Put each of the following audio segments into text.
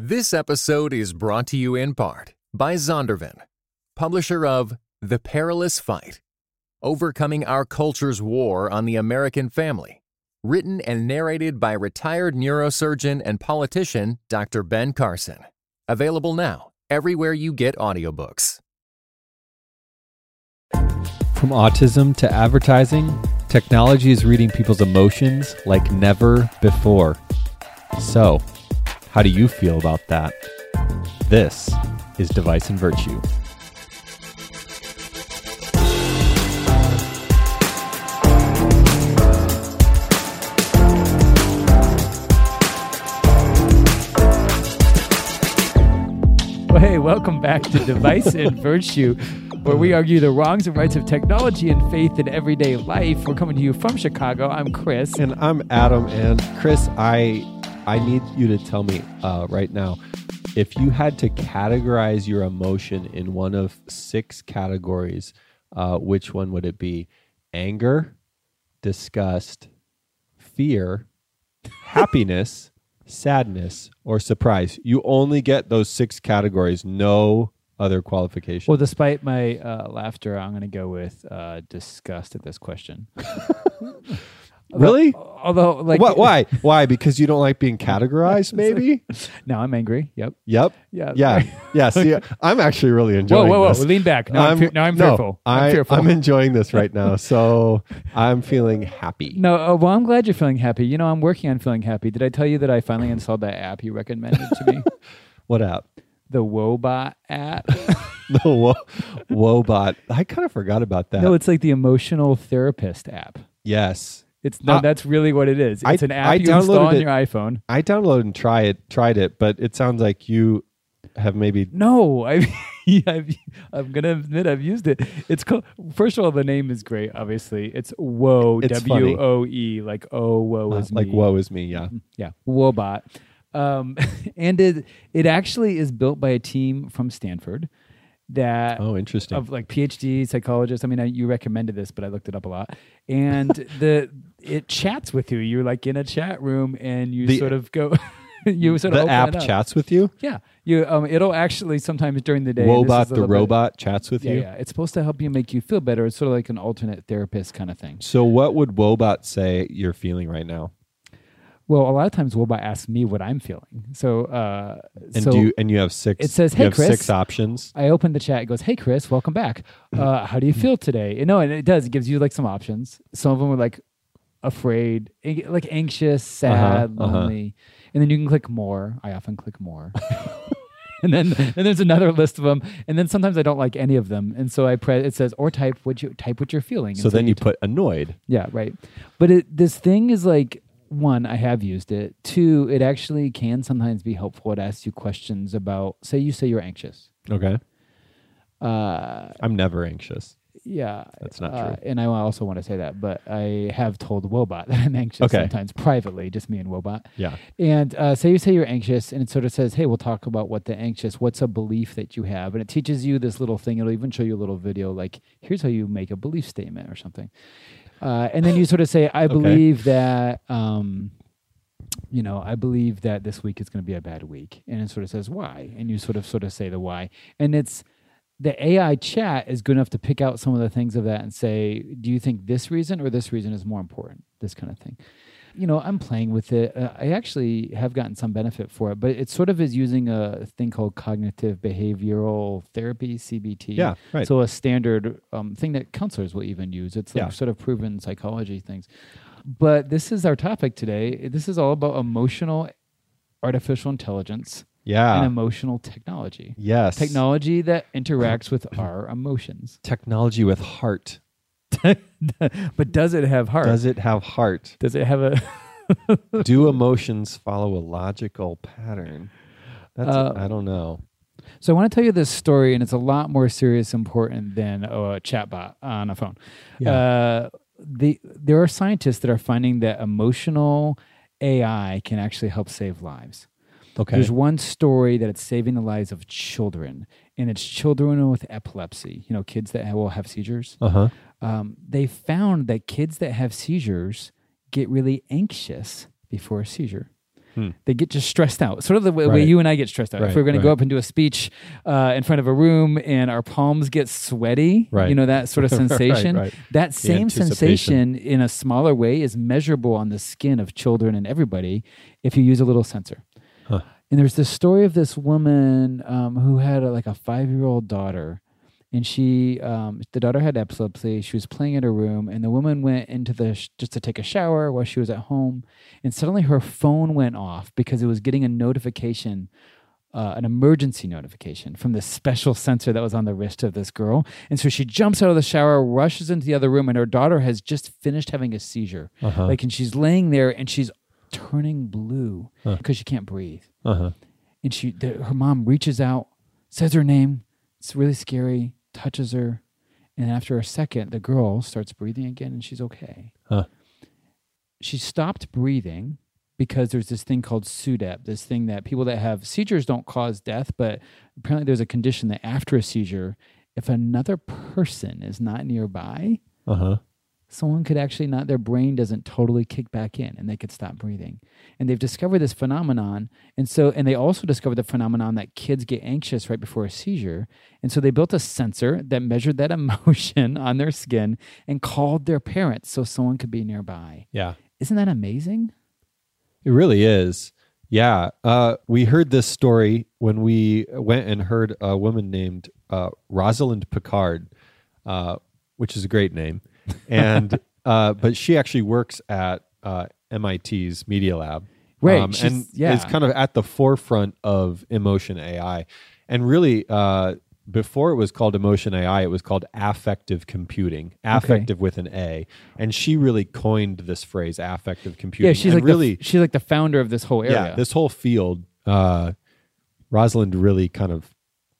This episode is brought to you in part by Zondervan, publisher of The Perilous Fight Overcoming Our Culture's War on the American Family, written and narrated by retired neurosurgeon and politician Dr. Ben Carson. Available now everywhere you get audiobooks. From autism to advertising, technology is reading people's emotions like never before. So, how do you feel about that? This is Device and Virtue. Well, hey, welcome back to Device and Virtue, where we argue the wrongs and rights of technology and faith in everyday life. We're coming to you from Chicago. I'm Chris. And I'm Adam. And Chris, I I need you to tell me uh, right now if you had to categorize your emotion in one of six categories, uh, which one would it be? Anger, disgust, fear, happiness, sadness, or surprise. You only get those six categories, no other qualification. Well, despite my uh, laughter, I'm going to go with uh, disgust at this question. really? Although, like, what? Why? Why? Because you don't like being categorized? Maybe. now I'm angry. Yep. Yep. Yeah. Yeah. Yeah. See, I'm actually really enjoying. whoa, whoa! this. Lean back. No, I'm, now I'm no, fearful. I'm fearful. I'm enjoying this right now, so I'm feeling happy. no, uh, well, I'm glad you're feeling happy. You know, I'm working on feeling happy. Did I tell you that I finally installed that app you recommended to me? What app? the Woebot app. The Wo- Woebot. I kind of forgot about that. no, it's like the emotional therapist app. yes, It's no, Uh, that's really what it is. I- It's an app I you install on it. your iPhone. I downloaded and try it, tried it, but it sounds like you have maybe. No, I, I've, I'm gonna admit I've used it. It's called. First of all, the name is great. Obviously, it's Woe It's W O E like oh woe uh, is like me. woe is me. Yeah. yeah, Woebot. Um, and it it actually is built by a team from Stanford that Oh, interesting. of like PhD psychologists. I mean, I, you recommended this, but I looked it up a lot. And the it chats with you. You're like in a chat room, and you The- sort of go. you sort of the open app chats with you. Yeah, you. Um, it'll actually sometimes during the day. Woebot the little bit- robot chats with Yeah, you. yeah. It's supposed to help you make you feel better. It's sort of like an alternate therapist kind of thing. So, what would Woebot say you're feeling right now? Well, a lot of times Woebot asks me what I'm feeling. So, uh, And so do you, and you have six. it says, you "Hey, Chris." six options. I open the chat. It goes, "Hey, Chris, welcome back. Uh, how do you feel today?" And no, and it does. It gives you like some options. Some of them are like afraid, like anxious, sad, Uh-huh, uh-huh. lonely, and then you can click more. I often click more. and then and there's another list of them. And then sometimes I don't like any of them, and so I press. It says or type what you type what you're feeling. And So then you put annoyed. yeah, right. But it, this thing is like one, I have used it. Two, it actually can sometimes be helpful. It asks you questions about, say, you say you're anxious. Okay. Uh, I'm never anxious. Yeah, That's not uh, true. And I also want to say that, but I have told Woebot that I'm anxious Okay. sometimes privately, just me and Woebot. Yeah. And uh, say you say you're anxious, and it sort of says, "Hey, we'll talk about what the anxious. What's a belief that you have?" And it teaches you this little thing. It'll even show you a little video, like, "Here's how you make a belief statement" or something. Uh, and then you sort of say, "I believe that." Um, you know, I believe that this week is going to be a bad week, and it sort of says why, and you sort of sort of say the why, and it's the AI chat is good enough to pick out some of the things of that and say, do you think this reason or this reason is more important? This kind of thing. You know, I'm playing with it. Uh, I actually have gotten some benefit for it, but it sort of is using a thing called cognitive behavioral therapy, CBT. Yeah. Right. So a standard um, thing that counselors will even use. It's like Yeah. sort of proven psychology things. But this is our topic today. This is all about emotional artificial intelligence and yeah. emotional technology. yes. Technology that interacts with our emotions. Technology with heart. but does it have heart? Does it have heart? Does it have a Do emotions follow a logical pattern? That's Uh, I don't know. So I want to tell you this story, and it's a lot more serious, important than a chatbot on a phone. Uh, the there are scientists that are finding that emotional AI can actually help save lives. Okay. There's one story that it's saving the lives of children, and it's children with epilepsy. You know, kids that will have seizures. Uh huh. Um, they found that kids that have seizures get really anxious before a seizure. They get just stressed out, sort of the way, way you and I get stressed out. if we're going to go up and do a speech uh, in front of a room and our palms get sweaty, Right. you know that sort of sensation. right. That same sensation in a smaller way is measurable on the skin of children and everybody if you use a little sensor. And there's this story of this woman um, who had a, like a five year old daughter, and she um, the daughter had epilepsy. She was playing in her room, and the woman went into the sh- just to take a shower while she was at home, and suddenly her phone went off because it was getting a notification. Uh, an emergency notification from the special sensor that was on the wrist of this girl. And so she jumps out of the shower, rushes into the other room, and her daughter has just finished having a seizure. Uh-huh. Like, and she's laying there and she's turning blue because she can't breathe Uh-huh. and she the, her mom reaches out says her name it's really scary touches her and after a second the girl starts breathing again and she's okay Huh. she stopped breathing because there's this thing called SUDEP, this thing that people that have seizures don't cause death, but apparently there's a condition that after a seizure, if another person is not nearby, Uh-huh. Someone could actually not their brain doesn't totally kick back in and they could stop breathing and they've discovered this phenomenon and so and they also discovered the phenomenon that kids get anxious right before a seizure and so they built a sensor that measured that emotion on their skin and called their parents so someone could be nearby Yeah. isn't that amazing It really is. Yeah. Uh, we heard this story when we went and heard a woman named uh, Rosalind Picard, uh, which is a great name. And uh, but she actually works at uh, MIT's Media Lab. Right, Um, and yeah. is kind of at the forefront of emotion AI. And really, uh, before it was called emotion AI, it was called affective computing, affective with an A. And she really coined this phrase, affective computing. yeah she's And like really, the, she's like the founder of this whole area yeah, this whole field, uh, Rosalind really kind of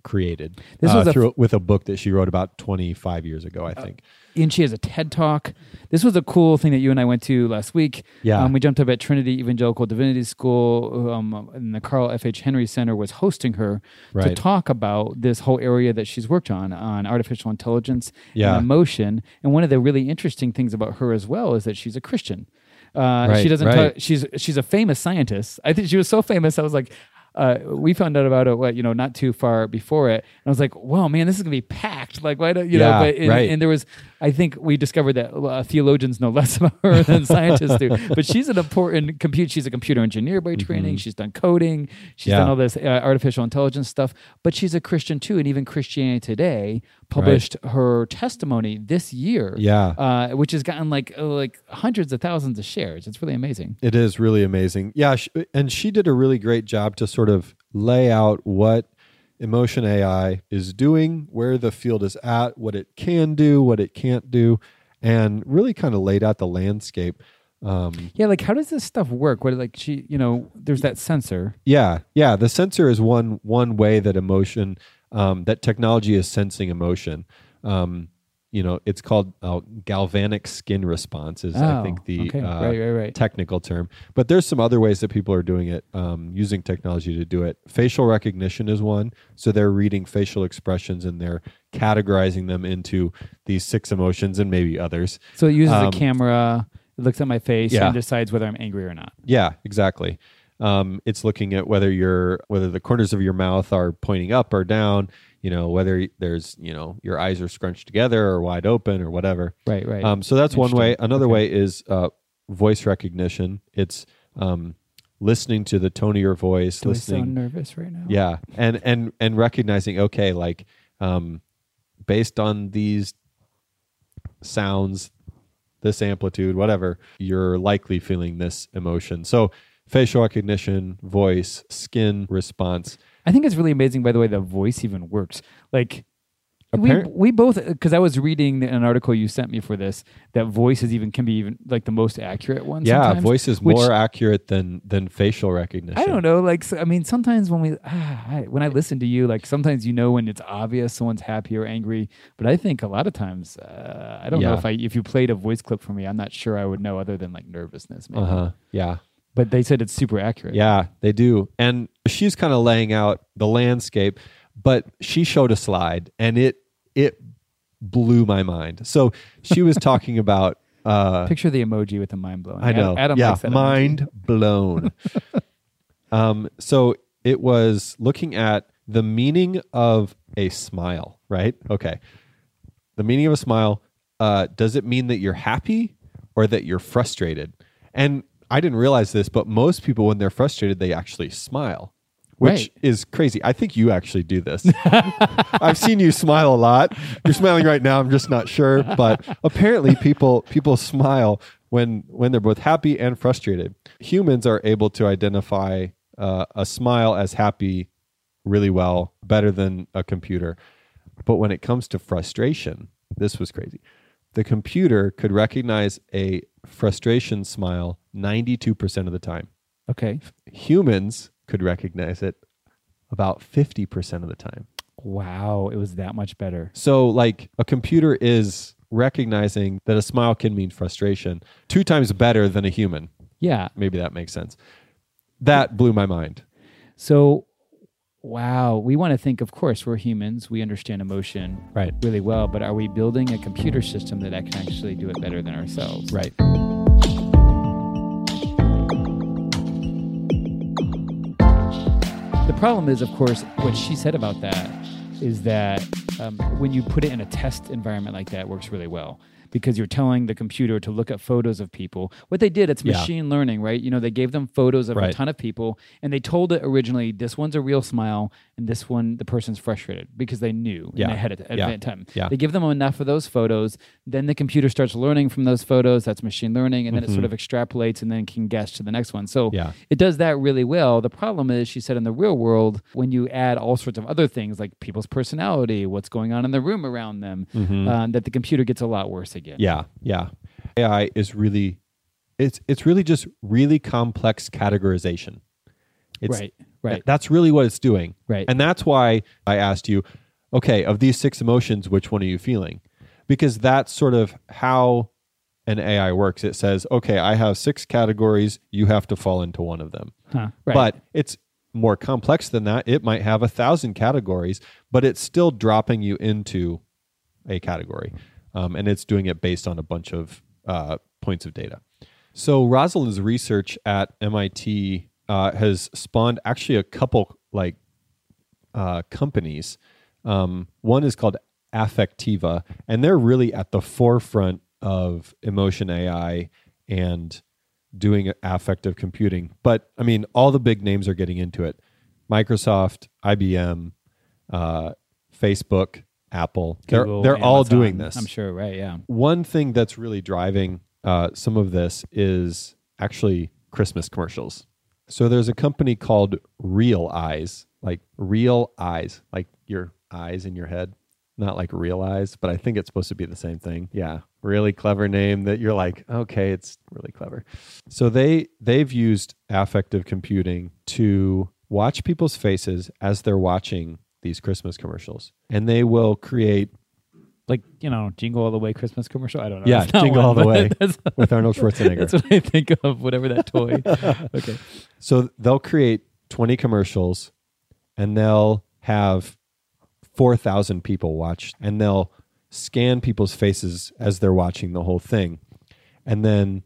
created This uh, was a- Uh, through, with a book that she wrote about 25 years ago, I think. and she has a TED talk. This was a cool thing that you and I went to last week. Yeah. Um, we jumped up at Trinity Evangelical Divinity School, um, and the Carl F. H. Henry Center was hosting her to talk about this whole area that she's worked on, on artificial intelligence Yeah. and emotion. And one of the really interesting things about her as well is that she's a Christian. Uh, she doesn't. right. ta- she's she's a famous scientist. I think she was so famous. I was like, uh, we found out about it. What you know, not too far before it. And I was like, "Whoa, man, this is gonna be packed!" Like, why don't you know? But and, right. and there was, I think we discovered that uh, theologians know less about her than scientists do. But she's an important compute. She's a computer engineer by training. She's done coding. She's Mm-hmm. Yeah. done all this uh, artificial intelligence stuff. But she's a Christian too, and even Christianity Today published her testimony this year. Yeah. uh, which has gotten like uh, like hundreds of thousands of shares. It's really amazing. It is really amazing. Yeah, sh- and she did a really great job to sort of lay out what emotion AI is doing, where the field is at, what it can do, what it can't do, and really kind of laid out the landscape. Um, Yeah, like how does this stuff work? What like she, you know, there's that sensor. yeah, yeah. The sensor is one one way that emotion, um, that technology is sensing emotion. Um, you know, it's called uh, galvanic skin response. Is I Oh, think the okay. uh, Right, right, right. technical term. But there's some other ways that people are doing it, um, using technology to do it. Facial recognition is one. So they're reading facial expressions and they're categorizing them into these six emotions and maybe others. So it uses Um, a camera. It looks at my face Yeah. and decides whether I'm angry or not. Yeah, exactly. Um, it's looking at whether you're whether the corners of your mouth are pointing up or down. You know whether there's you know your eyes are scrunched together or wide open or whatever. Right, right. Um, so that's one way. Another Okay. way is uh, voice recognition. It's um, listening to the tone of your voice, Do I listening. sound nervous right now? yeah, and and and recognizing. Okay, like um, based on these sounds, this amplitude, whatever, you're likely feeling this emotion. So facial recognition, voice, skin response. I think it's really amazing, by the way, the voice even works. Like, we, Appar- we both, because I was reading an article you sent me for this, that voice is even can be even like the most accurate one. yeah, voice is which- more accurate than than facial recognition. I don't know. Like, so, I mean, sometimes when we, ah, I, when I listen to you, like sometimes you know when it's obvious someone's happy or angry. But I think a lot of times, uh, I don't know if I, if you played a voice clip for me, I'm not sure I would know other than like nervousness. Maybe. Uh huh. Yeah. But they said it's super accurate. Yeah, they do. And she's kind of laying out the landscape, but she showed a slide and it it blew my mind. So she was talking about uh Picture the emoji with the mind blowing. I know. Adam, Adam yeah, likes that emoji. mind blown. Um, so it was looking at the meaning of a smile, right? Okay. The meaning of a smile, uh, does it mean that you're happy or that you're frustrated? And I didn't realize this, but most people, when they're frustrated, they actually smile, which Right. is crazy. I think you actually do this. I've seen you smile a lot. You're smiling right now. I'm just not sure, but apparently, people people smile when when they're both happy and frustrated. Humans are able to identify uh, a smile as happy really well, better than a computer. But when it comes to frustration, this was crazy. The computer could recognize a frustration smile 92% of the time. Okay. Humans could recognize it about 50% of the time. Wow, it was that much better. So, like, a computer is recognizing that a smile can mean frustration two times better than a human. Yeah. Maybe that makes sense. That blew my mind. So, wow, we want to think, of course, we're humans. We understand emotion Right. really well, but are we building a computer system that can actually do it better than ourselves? Right. The problem is, of course, what she said about that is that um, when you put it in a test environment like that, it works really well because you're telling the computer to look at photos of people. What they did, it's Yeah. machine learning, right? You know, they gave them photos of a ton of people and they told it originally, this one's a real smile and this one, the person's frustrated because they knew Yeah. and ahead of, Yeah. ahead of time. Yeah. They give them enough of those photos. Then the computer starts learning from those photos. That's machine learning. And then it sort of extrapolates and then can guess to the next one. So Mm-hmm. Yeah. it does that really well. The problem is, she said, in the real world, when you add all sorts of other things like people's personality, what's going on in the room around them, um, that the computer gets a lot worse again. Yeah, yeah. AI is really it's it's really just really complex categorization. It's, right, right, That's really what it's doing. Right. And that's why I asked you, okay, of these six emotions, which one are you feeling? Because that's sort of how an AI works. It says, okay, I have six categories, you have to fall into one of them. huh, right. But it's more complex than that. It might have a thousand categories, but it's still dropping you into a category. Um, and it's doing it based on a bunch of uh, points of data. So Rosalind's research at MIT uh, has spawned actually a couple like uh, companies. Um, one is called Affectiva, and they're really at the forefront of emotion AI and doing affective computing. But I mean, all the big names are getting into it: Microsoft, IBM, uh, Facebook, Apple. Google, they're they're all doing this. I'm sure, right? Yeah. One thing that's really driving uh, some of this is actually Christmas commercials. So there's a company called Realeyes, like real eyes, like your eyes in your head, not like real eyes, but I think it's supposed to be the same thing. Yeah, really clever name that you're like, okay, it's really clever. So they they've used affective computing to watch people's faces as they're watching these Christmas commercials, and they will create Like, you know, Jingle All the Way Christmas commercial. I don't know. Yeah, Jingle All the Way with Arnold Schwarzenegger. that's what I think of, whatever that toy. okay. So they'll create 20 commercials and they'll have 4,000 people watch and they'll scan people's faces as they're watching the whole thing. And then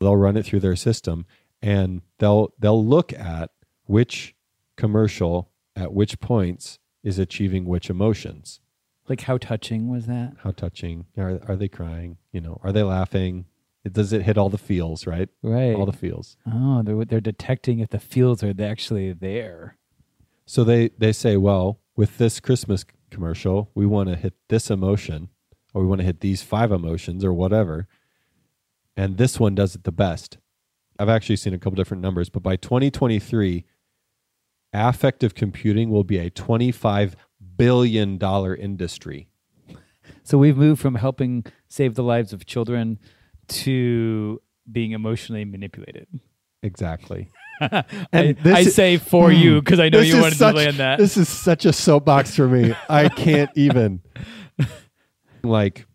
they'll run it through their system and they'll they'll look at which commercial at which points is achieving which emotions. Like, how touching was that? How touching are are they crying? You know, are they laughing? It, does it hit all the feels, right? Right. All the feels. oh, they're, they're detecting if the feels are actually there. So they they say, well, with this Christmas commercial, we want to hit this emotion, or we want to hit these five emotions, or whatever, and this one does it the best. I've actually seen a couple different numbers, but by 2023, affective computing will be a 25 billion dollar industry. So we've moved from helping save the lives of children to being emotionally manipulated. Exactly. I, And this I is- say for hmm. you because I know you wanted such- to land that. This is such a soapbox for me. I can't even. Like,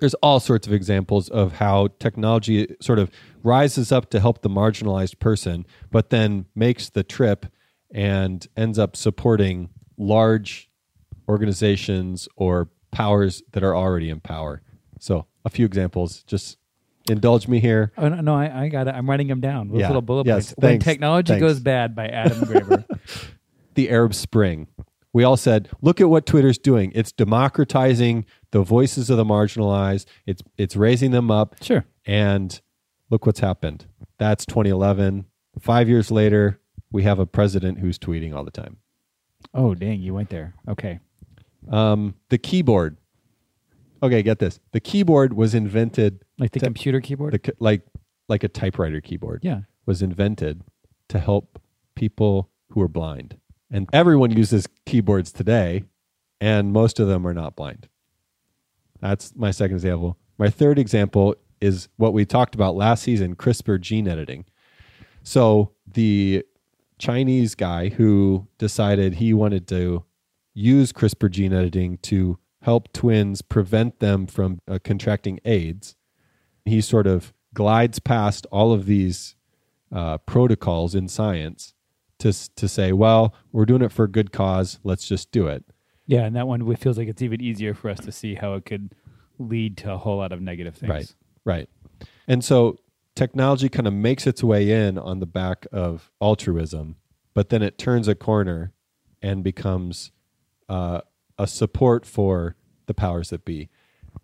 there's all sorts of examples of how technology sort of rises up to help the marginalized person, but then makes the trip and ends up supporting large organizations or powers that are already in power. So, a few examples, just indulge me here. Oh no, no I, I got it. I'm writing them down. Those Yeah. little bullet Yes, points. When technology Thanks. goes bad by Adam Graber. the Arab Spring. We all said, look at what Twitter's doing. It's democratizing the voices of the marginalized. It's it's raising them up. sure. And look what's happened. That's 2011. Five years later, we have a president who's tweeting all the time. Oh dang, you went there. Okay. Um, the keyboard. Okay, get this. The keyboard was invented Like the To- computer keyboard. the, like like a typewriter keyboard. yeah. was invented to help people who are blind. And everyone uses keyboards today, and most of them are not blind. That's my second example. My third example is what we talked about last season CRISPR gene editing. So, the Chinese guy who decided he wanted to use CRISPR gene editing to help twins prevent them from uh, contracting AIDS, he sort of glides past all of these uh, protocols in science to to say, well, we're doing it for a good cause. Let's just do it. Yeah, and that one feels like it's even easier for us to see how it could lead to a whole lot of negative things. Right. Right. And so technology kind of makes its way in on the back of altruism, but then it turns a corner and becomes uh, a support for the powers that be.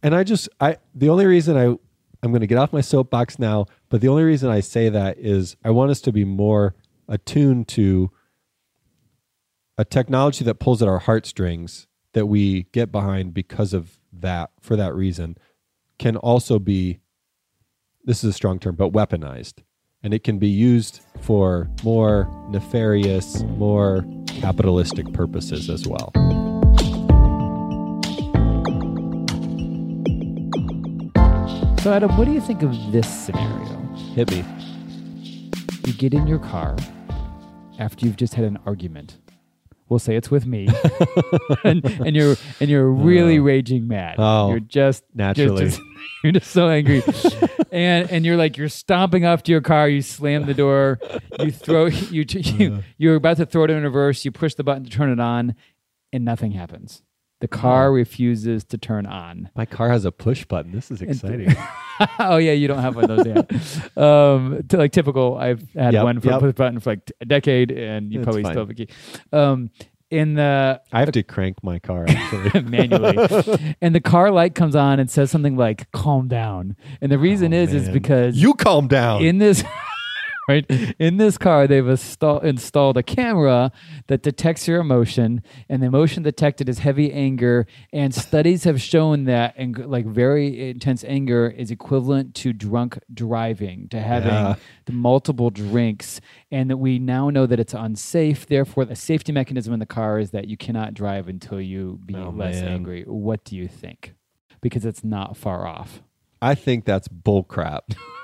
And I just, I, the only reason I, I'm going to get off my soapbox now, but the only reason I say that is I want us to be more attuned to a technology that pulls at our heartstrings that we get behind because of that, for that reason, can also be this is a strong term, but weaponized. And it can be used for more nefarious, more capitalistic purposes as well. So Adam, what do you think of this scenario? Hit me. You get in your car after you've just had an argument. We'll say it's with me, and, and you're and you're really oh. raging mad. Oh, you're just naturally. You're just, you're just so angry, and and you're like you're stomping off to your car. You slam the door. You throw you you uh. you're about to throw it in reverse. You push the button to turn it on, and nothing happens. The car refuses to turn on. My car has a push button. This is exciting. oh yeah, you don't have one of those yet. um, t- like typical, I've had Yep, one for yep. push button for like a decade, and you probably fine. still have a key. Um, in the I have to crank my car actually. manually, and the car light comes on and says something like "calm down," and the reason Oh, is is because you calm down. in this. Right in this car, they've install, installed a camera that detects your emotion, and the emotion detected is heavy anger. And studies have shown that, ang- like very intense anger, is equivalent to drunk driving, to having Yeah. the multiple drinks, and that we now know that it's unsafe. Therefore, the safety mechanism in the car is that you cannot drive until you be Oh, less man. angry. What do you think? Because it's not far off. I think that's bull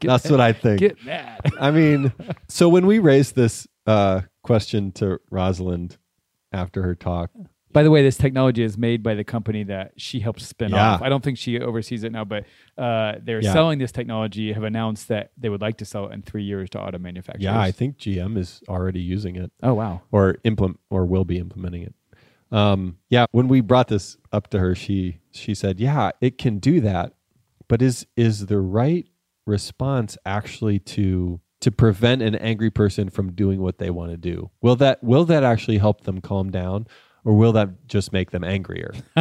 crap. that's what I think. Get mad. I mean, so when we raised this uh, question to Rosalind after her talk, By the way, this technology is made by the company that she helped spin Yeah. off. I don't think she oversees it now, but uh, they're Yeah. selling this technology. Have announced that they would like to sell it in three years to auto manufacturers. yeah, I think GM is already using it. oh wow. or implement or will be implementing it. Um, yeah, when we brought this up to her, she she said, "Yeah, it can do that, but is is the right response actually to to prevent an angry person from doing what they want to do? Will that will that actually help them calm down, or will that just make them angrier?"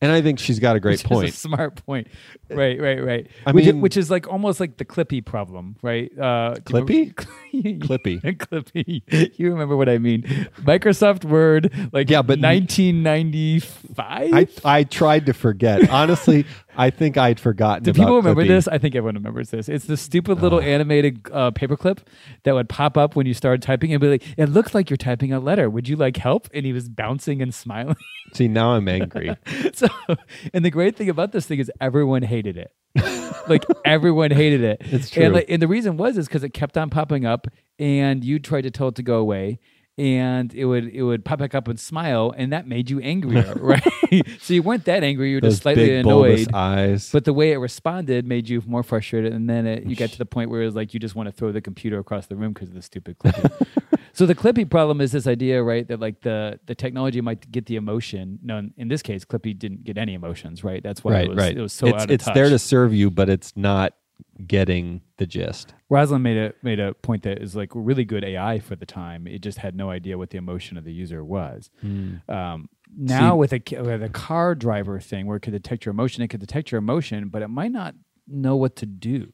and I think she's got a great Which point. a smart point. Right, right, right. I which, mean- which is like almost like the Clippy problem, right? Uh, Clippy? remember- Clippy. Clippy. You remember what I mean? Microsoft Word, like Yeah, but- 1995. I I tried to forget. Honestly, I think I'd forgotten. Do people remember Clippy. this? I think everyone remembers this. It's the stupid little animated uh, paperclip that would pop up when you started typing and be like, "It looks like you're typing a letter. Would you like help?" And he was bouncing and smiling. See, now I'm angry. so, and the great thing about this thing is everyone hated it. like everyone hated it. It's And, true. like, and the reason was is because it kept on popping up, and you tried to tell it to go away, and it would it would pop back up and smile, and that made you angrier, right? so you weren't that angry; you were Those just slightly big annoyed. eyes. But the way it responded made you more frustrated, and then it, you got to the point where it was like you just want to throw the computer across the room because of the stupid clip. So the Clippy problem is this idea, right? That like the the technology might get the emotion. No, in- this case, Clippy didn't get any emotions, right? That's why right, it was, right. it was so it's out of it's touch. there to serve you, but it's not getting the gist. Rosalind made a made a point that is like really good AI for the time. It just had no idea what the emotion of the user was. Um, now with a with a car driver thing, where it could detect your emotion, it could detect your emotion, but it might not know what to do.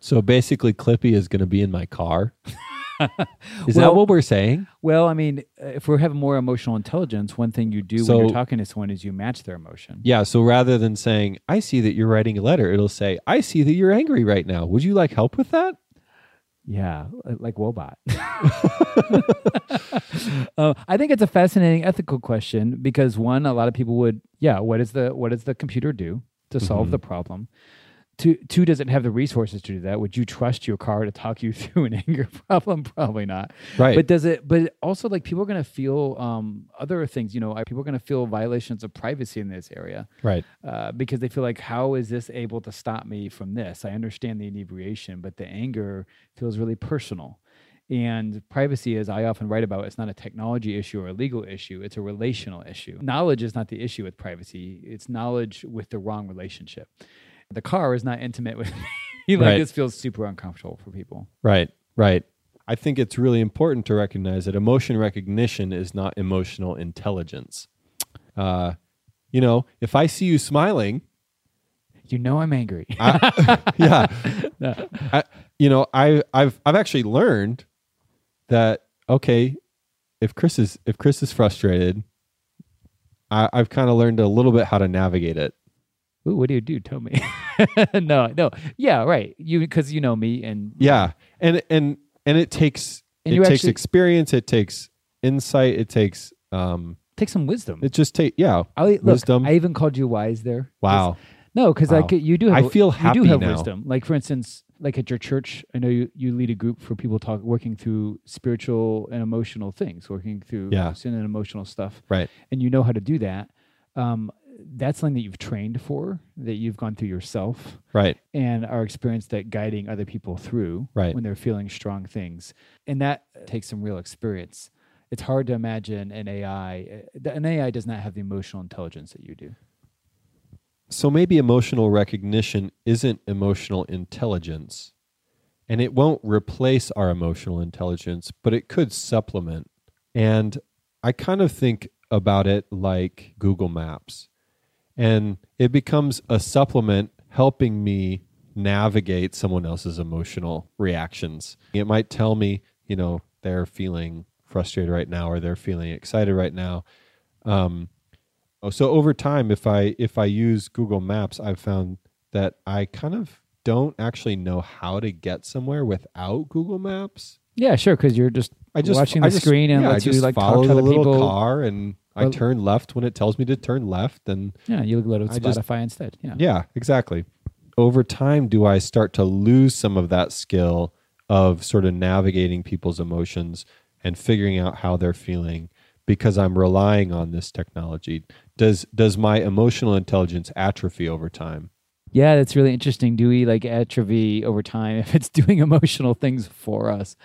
So basically, Clippy is going to be in my car. is that what we're saying? Well, I mean, uh, if we're having more emotional intelligence, one thing you do when you're talking to someone is you match their emotion. Yeah. So rather than saying, "I see that you're writing a letter," it'll say, "I see that you're angry right now. Would you like help with that?" Yeah, like Woebot. uh, I think it's a fascinating ethical question because one, a lot of people would, yeah, what is the what does the computer do to solve the problem? Two, two, doesn't have the resources to do that? Would you trust your car to talk you through an anger problem? Probably not. Right. But does it? But also, like people are going to feel um, other things. You know, people are going to feel violations of privacy in this area right. uh, because they feel like, how is this able to stop me from this? I understand the inebriation, but the anger feels really personal. And privacy, as I often write about, it's not a technology issue or a legal issue, it's a relational issue. Knowledge is not the issue with privacy, it's knowledge with the wrong relationship. The car is not intimate with me. like Right. this feels super uncomfortable for people. Right. Right. I think it's really important to recognize that emotion recognition is not emotional intelligence. Uh, you know, if I see you smiling, You know I'm angry. yeah, I, you know, I, I've I've actually learned that okay, if Chris is if Chris is frustrated, I, I've kind of learned a little bit how to navigate it. Ooh, what do you do? Tell me. no, no. Yeah, right. You because you know me and Yeah, and and and it takes And it takes actually- experience, it takes insight, it takes um, take some wisdom. it just take yeah, I, look, wisdom. I even called you wise there. wow, No, because Wow. like you do. Have, I feel you do have now. wisdom. Like for instance, like at your church, I know you, you lead a group for people talk working through spiritual and emotional things, working through Yeah. sin and emotional stuff, right, and you know how to do that. Um, that's something that you've trained for, that you've gone through yourself, right, and are experienced at guiding other people through Right. when they're feeling strong things, and that takes some real experience. It's hard to imagine an AI. uh, An AI does not have the emotional intelligence that you do. so maybe emotional recognition isn't emotional intelligence and it won't replace our emotional intelligence but it could supplement and i kind of think about it like google maps and it becomes a supplement helping me navigate someone else's emotional reactions it might tell me you know they're feeling frustrated right now or they're feeling excited right now um, Oh, so over time, if I if I use Google Maps, I've found that I kind of don't actually know how to get somewhere without Google Maps. Yeah, sure, because you're just I just watching I the just- screen and yeah, lets I you just like follow talk to the little people. car and I Well- turn left when it tells me to turn left. And Yeah, you go to I just- Spotify instead. Yeah. yeah, exactly. Over time, do I start to lose some of that skill of sort of navigating people's emotions and figuring out how they're feeling because I'm relying on this technology? Does does my emotional intelligence atrophy over time? Yeah, that's really interesting. Do we like atrophy over time if it's doing emotional things for us?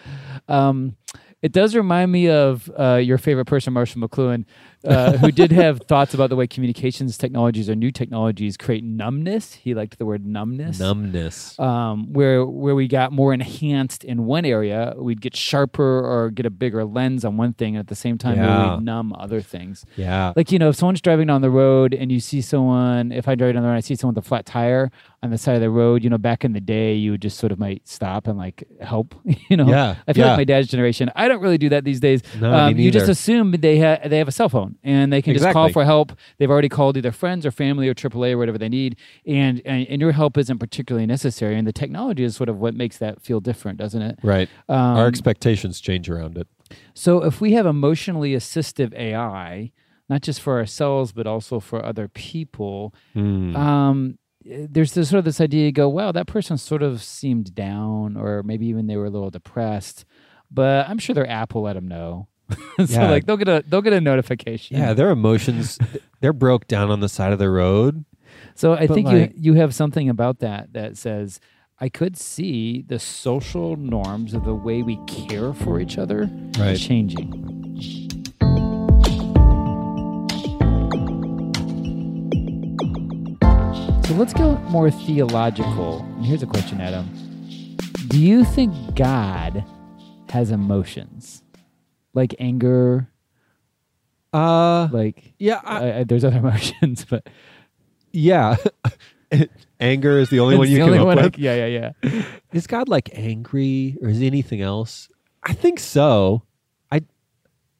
Um, it does remind me of uh, your favorite person, Marshall McLuhan, uh, who did have thoughts about the way communications technologies or new technologies create numbness. He liked the word numbness. Numbness. um, where where we got more enhanced in one area, we'd get sharper or get a bigger lens on one thing, and at the same time, Yeah. we'd numb other things. Yeah. Like you know, if someone's driving down the road and you see someone, if I drive down the road, and I see someone with a flat tire on the side of the road. You know, back in the day, you would just sort of might stop and like help. You know, Yeah, I feel yeah. like my dad's generation. I don't really do that these days. No, um, you just assume they have they have a cell phone and they can just call for help. They've already called either friends or family or AAA or whatever they need, and, and and your help isn't particularly necessary. And the technology is sort of what makes that feel different, doesn't it? Right. Um, Our expectations change around it. so if we have emotionally assistive AI, not just for ourselves but also for other people, Hmm. um, there's this sort of this idea. You go, wow, that person sort of seemed down, or maybe even they were a little depressed. But I'm sure their app will let them know. so Yeah. like they'll get a they'll get a notification. Yeah, their emotions they're broke down on the side of the road. So I think like- you you have something about that that says I could see the social norms of the way we care for each other Right. changing. So let's go more theological. And here's a question, Adam. Do you think God has emotions? Like anger, Uh, like yeah, I, uh, there's other emotions, but yeah. Anger is the only one you the come only up one I- yeah, yeah, yeah. Is God like angry or is he anything else? I think so. I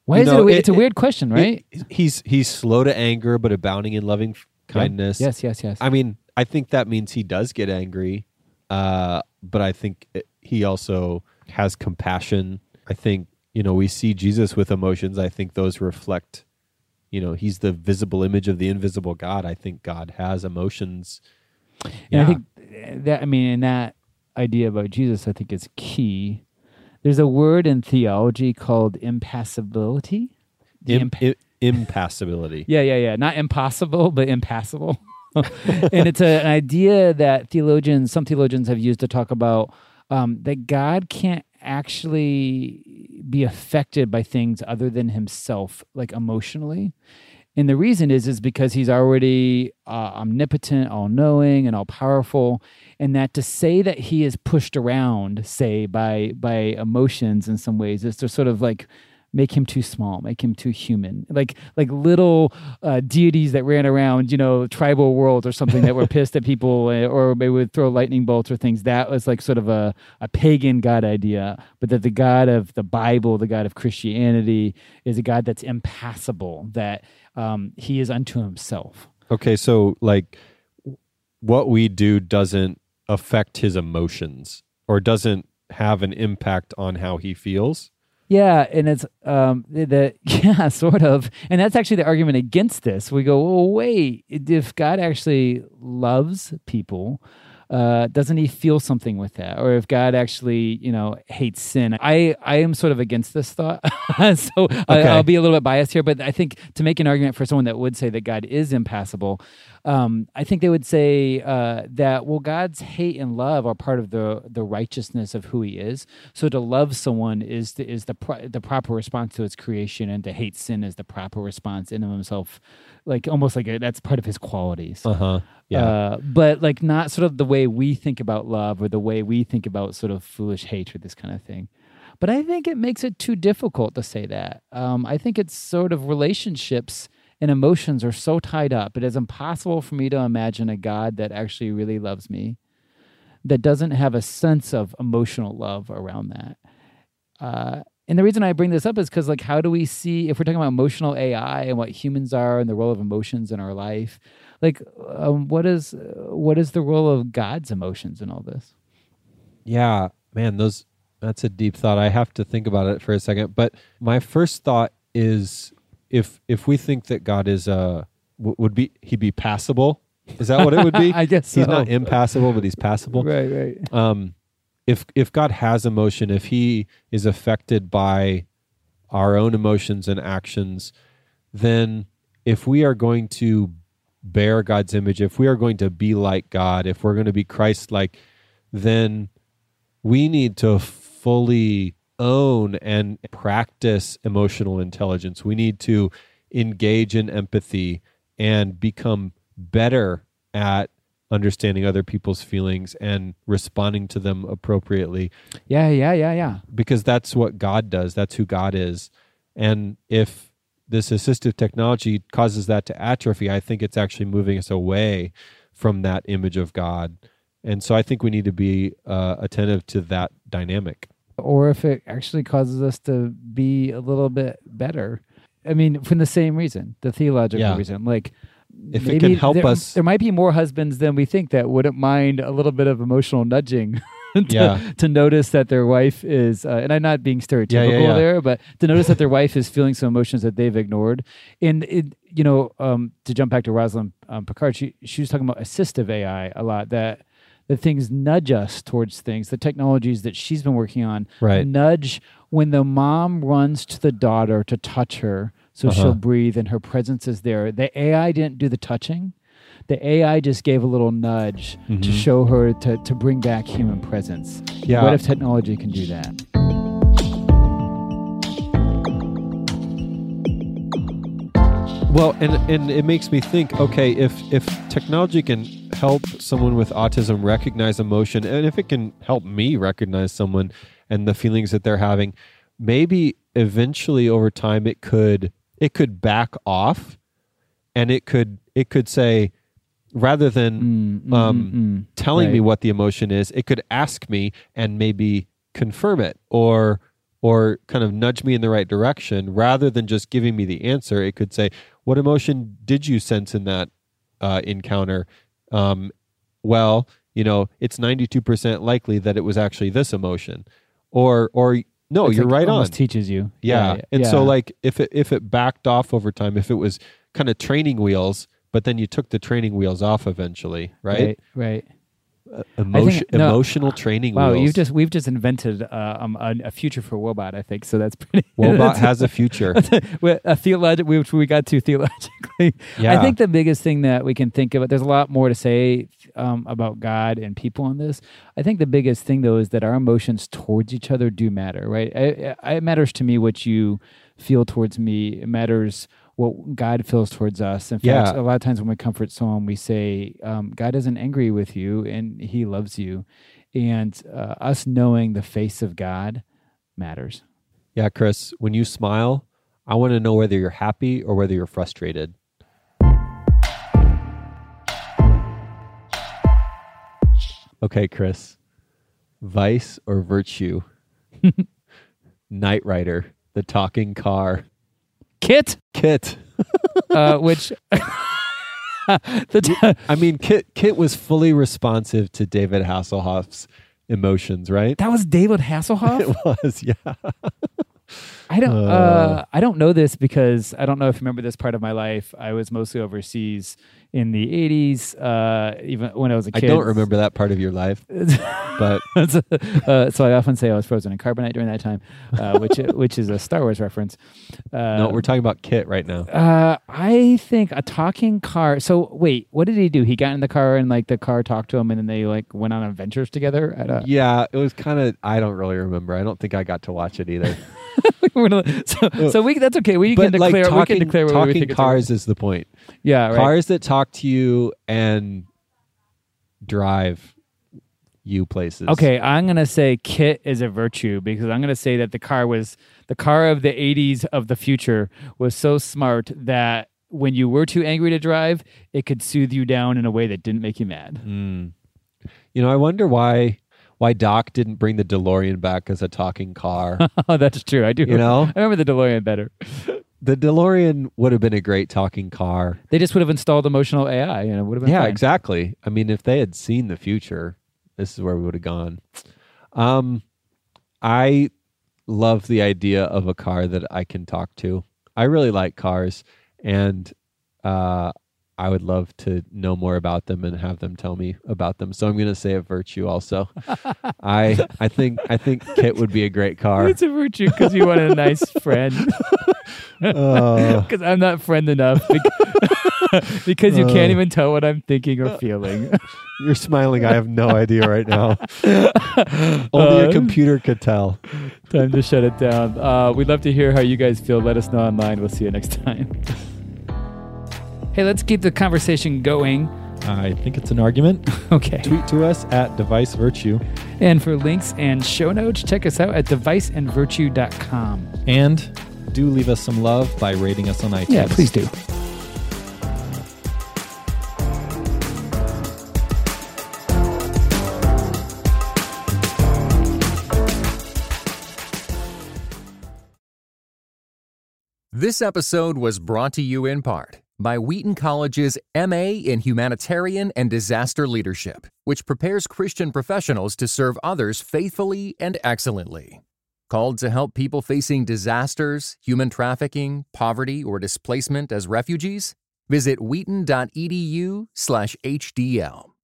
Why is know, it, a, we- it- It's a it- weird question, right? it- he's he's slow to anger but abounding in loving kindness. Yes, yes, yes. I mean, I think that means he does get angry, uh, but I think it, he also has compassion. I think you know we see Jesus with emotions. I think those reflect, you know, he's the visible image of the invisible God. I think God has emotions. And I think that I mean, in that idea about Jesus, I think is key. There's a word in theology called impassibility. The Im- imp- i- impassibility. yeah, yeah, yeah. Not impossible, but impassible. and it's a, an idea that theologians, some theologians have used to talk about um, that God can't actually be affected by things other than himself, like emotionally. And the reason is is because he's already uh, omnipotent, all knowing, and all powerful, and that to say that he is pushed around, say by by emotions in some ways, is to sort of like make him too small, make him too human, like like little uh, deities that ran around, you know, tribal worlds or something that were pissed at people, uh, or they would throw lightning bolts or things. That was like sort of a a pagan god idea, but that the God of the Bible, the God of Christianity, is a God that's impassible, that um, he is unto himself. Okay, so like what we do doesn't affect his emotions or doesn't have an impact on how he feels. Yeah, and it's um the yeah, sort of. And that's actually the argument against this. We go, well, wait, if God actually loves people, uh, doesn't he feel something with that? Or if God actually, you know, hates sin? I I am sort of against this thought. so I, Okay. I'll be a little bit biased here, but I think to make an argument for someone that would say that God is impassible, um, I think they would say uh, that well, God's hate and love are part of the the righteousness of who He is. So to love someone is the, is the pro- the proper response to His creation, and to hate sin is the proper response in of Himself, like almost like a, that's part of His qualities. Uh huh. Yeah. Uh, but like not sort of the way we think about love or the way we think about sort of foolish hatred, this kind of thing. But I think it makes it too difficult to say that. Um, I think it's sort of relationships and emotions are so tied up. It is impossible for me to imagine a God that actually really loves me, that doesn't have a sense of emotional love around that. Uh, and the reason I bring this up is because, like, how do we see if we're talking about emotional AI and what humans are and the role of emotions in our life? Like, um, what is what is the role of God's emotions in all this? Yeah, man, those that's a deep thought. I have to think about it for a second. But my first thought is if if we think that God is uh w- would be he'd be passable? Is that what it would be? I guess he's not impassable, but he's passable. Right, right. Um, if if God has emotion, if He is affected by our own emotions and actions, then if we are going to bear God's image, if we are going to be like God, if we're going to be Christ-like, then we need to fully own and practice emotional intelligence. We need to engage in empathy and become better at understanding other people's feelings and responding to them appropriately Yeah, yeah, yeah, yeah. because that's what God does. That's who God is. And if this assistive technology causes that to atrophy, I think it's actually moving us away from that image of God. And so I think we need to be uh, attentive to that dynamic. Or if it actually causes us to be a little bit better. I mean, for the same reason, the theological Yeah. reason. Like, If it maybe can help there, us- there might be more husbands than we think that wouldn't mind a little bit of emotional nudging. to, Yeah. to notice that their wife is, uh, and I'm not being stereotypical yeah. there, but to notice that their wife is feeling some emotions that they've ignored. And it, you know, um, to jump back to Rosalind um, Picard, she she was talking about assistive AI a lot. That that things nudge us towards things. The technologies that she's been working on Right. nudge when the mom runs to the daughter to touch her so Uh-huh. she'll breathe and her presence is there. The AI didn't do the touching. the AI just gave a little nudge to Mhm. show her to, to bring back human presence. Yeah. What if technology can do that? Well, and and it makes me think. Okay, if if technology can help someone with autism recognize emotion, and if it can help me recognize someone and the feelings that they're having, maybe eventually over time it could it could back off, and it could it could say rather than Mm, mm, Um, mm, mm. telling me what the emotion is, it could ask me and maybe confirm it or or kind of nudge me in the right direction rather than just giving me the answer. It could say, "What emotion did you sense in that uh, encounter?" Um, well, you know, it's ninety two percent likely that it was actually this emotion, or or no, It's you're like right on. almost teaches you. Yeah. And so like if it if it backed off over time, if it was kind of training wheels, but then you took the training wheels off eventually, right? right, right. Emotion, no, emotional training Wow, wheels. you've just we've just invented uh, um, a, a future for Woebot. I think so. That's pretty. Woebot has a future. Well, a theologic, which we got to theologically. I think the biggest thing that we can think of, there's a lot more to say um, about God and people in this. I think the biggest thing, though, is that our emotions towards each other do matter, right? I, I, it matters to me what you feel towards me. It matters what God feels towards us. In fact, Yeah. a lot of times when we comfort someone, we say, um, God isn't angry with you and he loves you. And uh, us knowing the face of God matters. Yeah, Chris, when you smile, I want to know whether you're happy or whether you're frustrated. Okay, Chris. Vice or virtue? Knight Rider, the talking car. KITT, KITT. uh, which the I mean, KITT KITT was fully responsive to David Hasselhoff's emotions, right? that was David Hasselhoff. It was, yeah. I don't. Uh. Uh, I don't know this because I don't know if you remember this part of my life. I was mostly overseas in the '80s, uh, even when I was a kid. I don't remember that part of your life, but so, uh, so I often say I was frozen in carbonite during that time, uh, which which is a Star Wars reference. Uh, no, we're talking about KITT right now. Uh, I think a talking car. So wait, what did he do? He got in the car and like the car talked to him, and then they like went on adventures together. At a, Yeah, it was kind of. I don't really remember. I don't think I got to watch it either. So, so we that's okay. We can but like declare. we can declare what we talking think cars is the point. Yeah, right. Cars that talk to you and drive you places. Okay, I'm gonna say KITT is a virtue because I'm gonna say that the car was the car of the '80s of the future was so smart that when you were too angry to drive, it could soothe you down in a way that didn't make you mad. Mm. You know, I wonder why why Doc didn't bring the DeLorean back as a talking car. oh, that's true. I do. You know? I remember the DeLorean better. the DeLorean would have been a great talking car. They just would have installed emotional AI, and it would have been Yeah, fine. exactly. I mean, if they had seen the future, this is where we would have gone. Um, I love the idea of a car that I can talk to. I really like cars, and uh, I would love to know more about them and have them tell me about them. So I'm going to say a virtue. Also, I I think I think KITT would be a great car. It's a virtue because you want a nice friend. Uh, Because I'm not friend enough. bec- Because you Uh. can't even tell what I'm thinking or feeling. you're smiling. I have no idea right now. Only a Uh, computer could tell. Time to shut it down. Uh, we'd love to hear how you guys feel. Let us know online. We'll see you next time. Hey, let's keep the conversation going. I think it's an argument. Okay. Tweet to us at Device Virtue And for links and show notes, check us out at deviceandvirtue.com. and do leave us some love by rating us on iTunes. Yeah, please do. This episode was brought to you in part by Wheaton College's MA in Humanitarian and Disaster Leadership, which prepares Christian professionals to serve others faithfully and excellently. Called to help people facing disasters, human trafficking, poverty, or displacement as refugees? Visit wheaton.edu/hdl.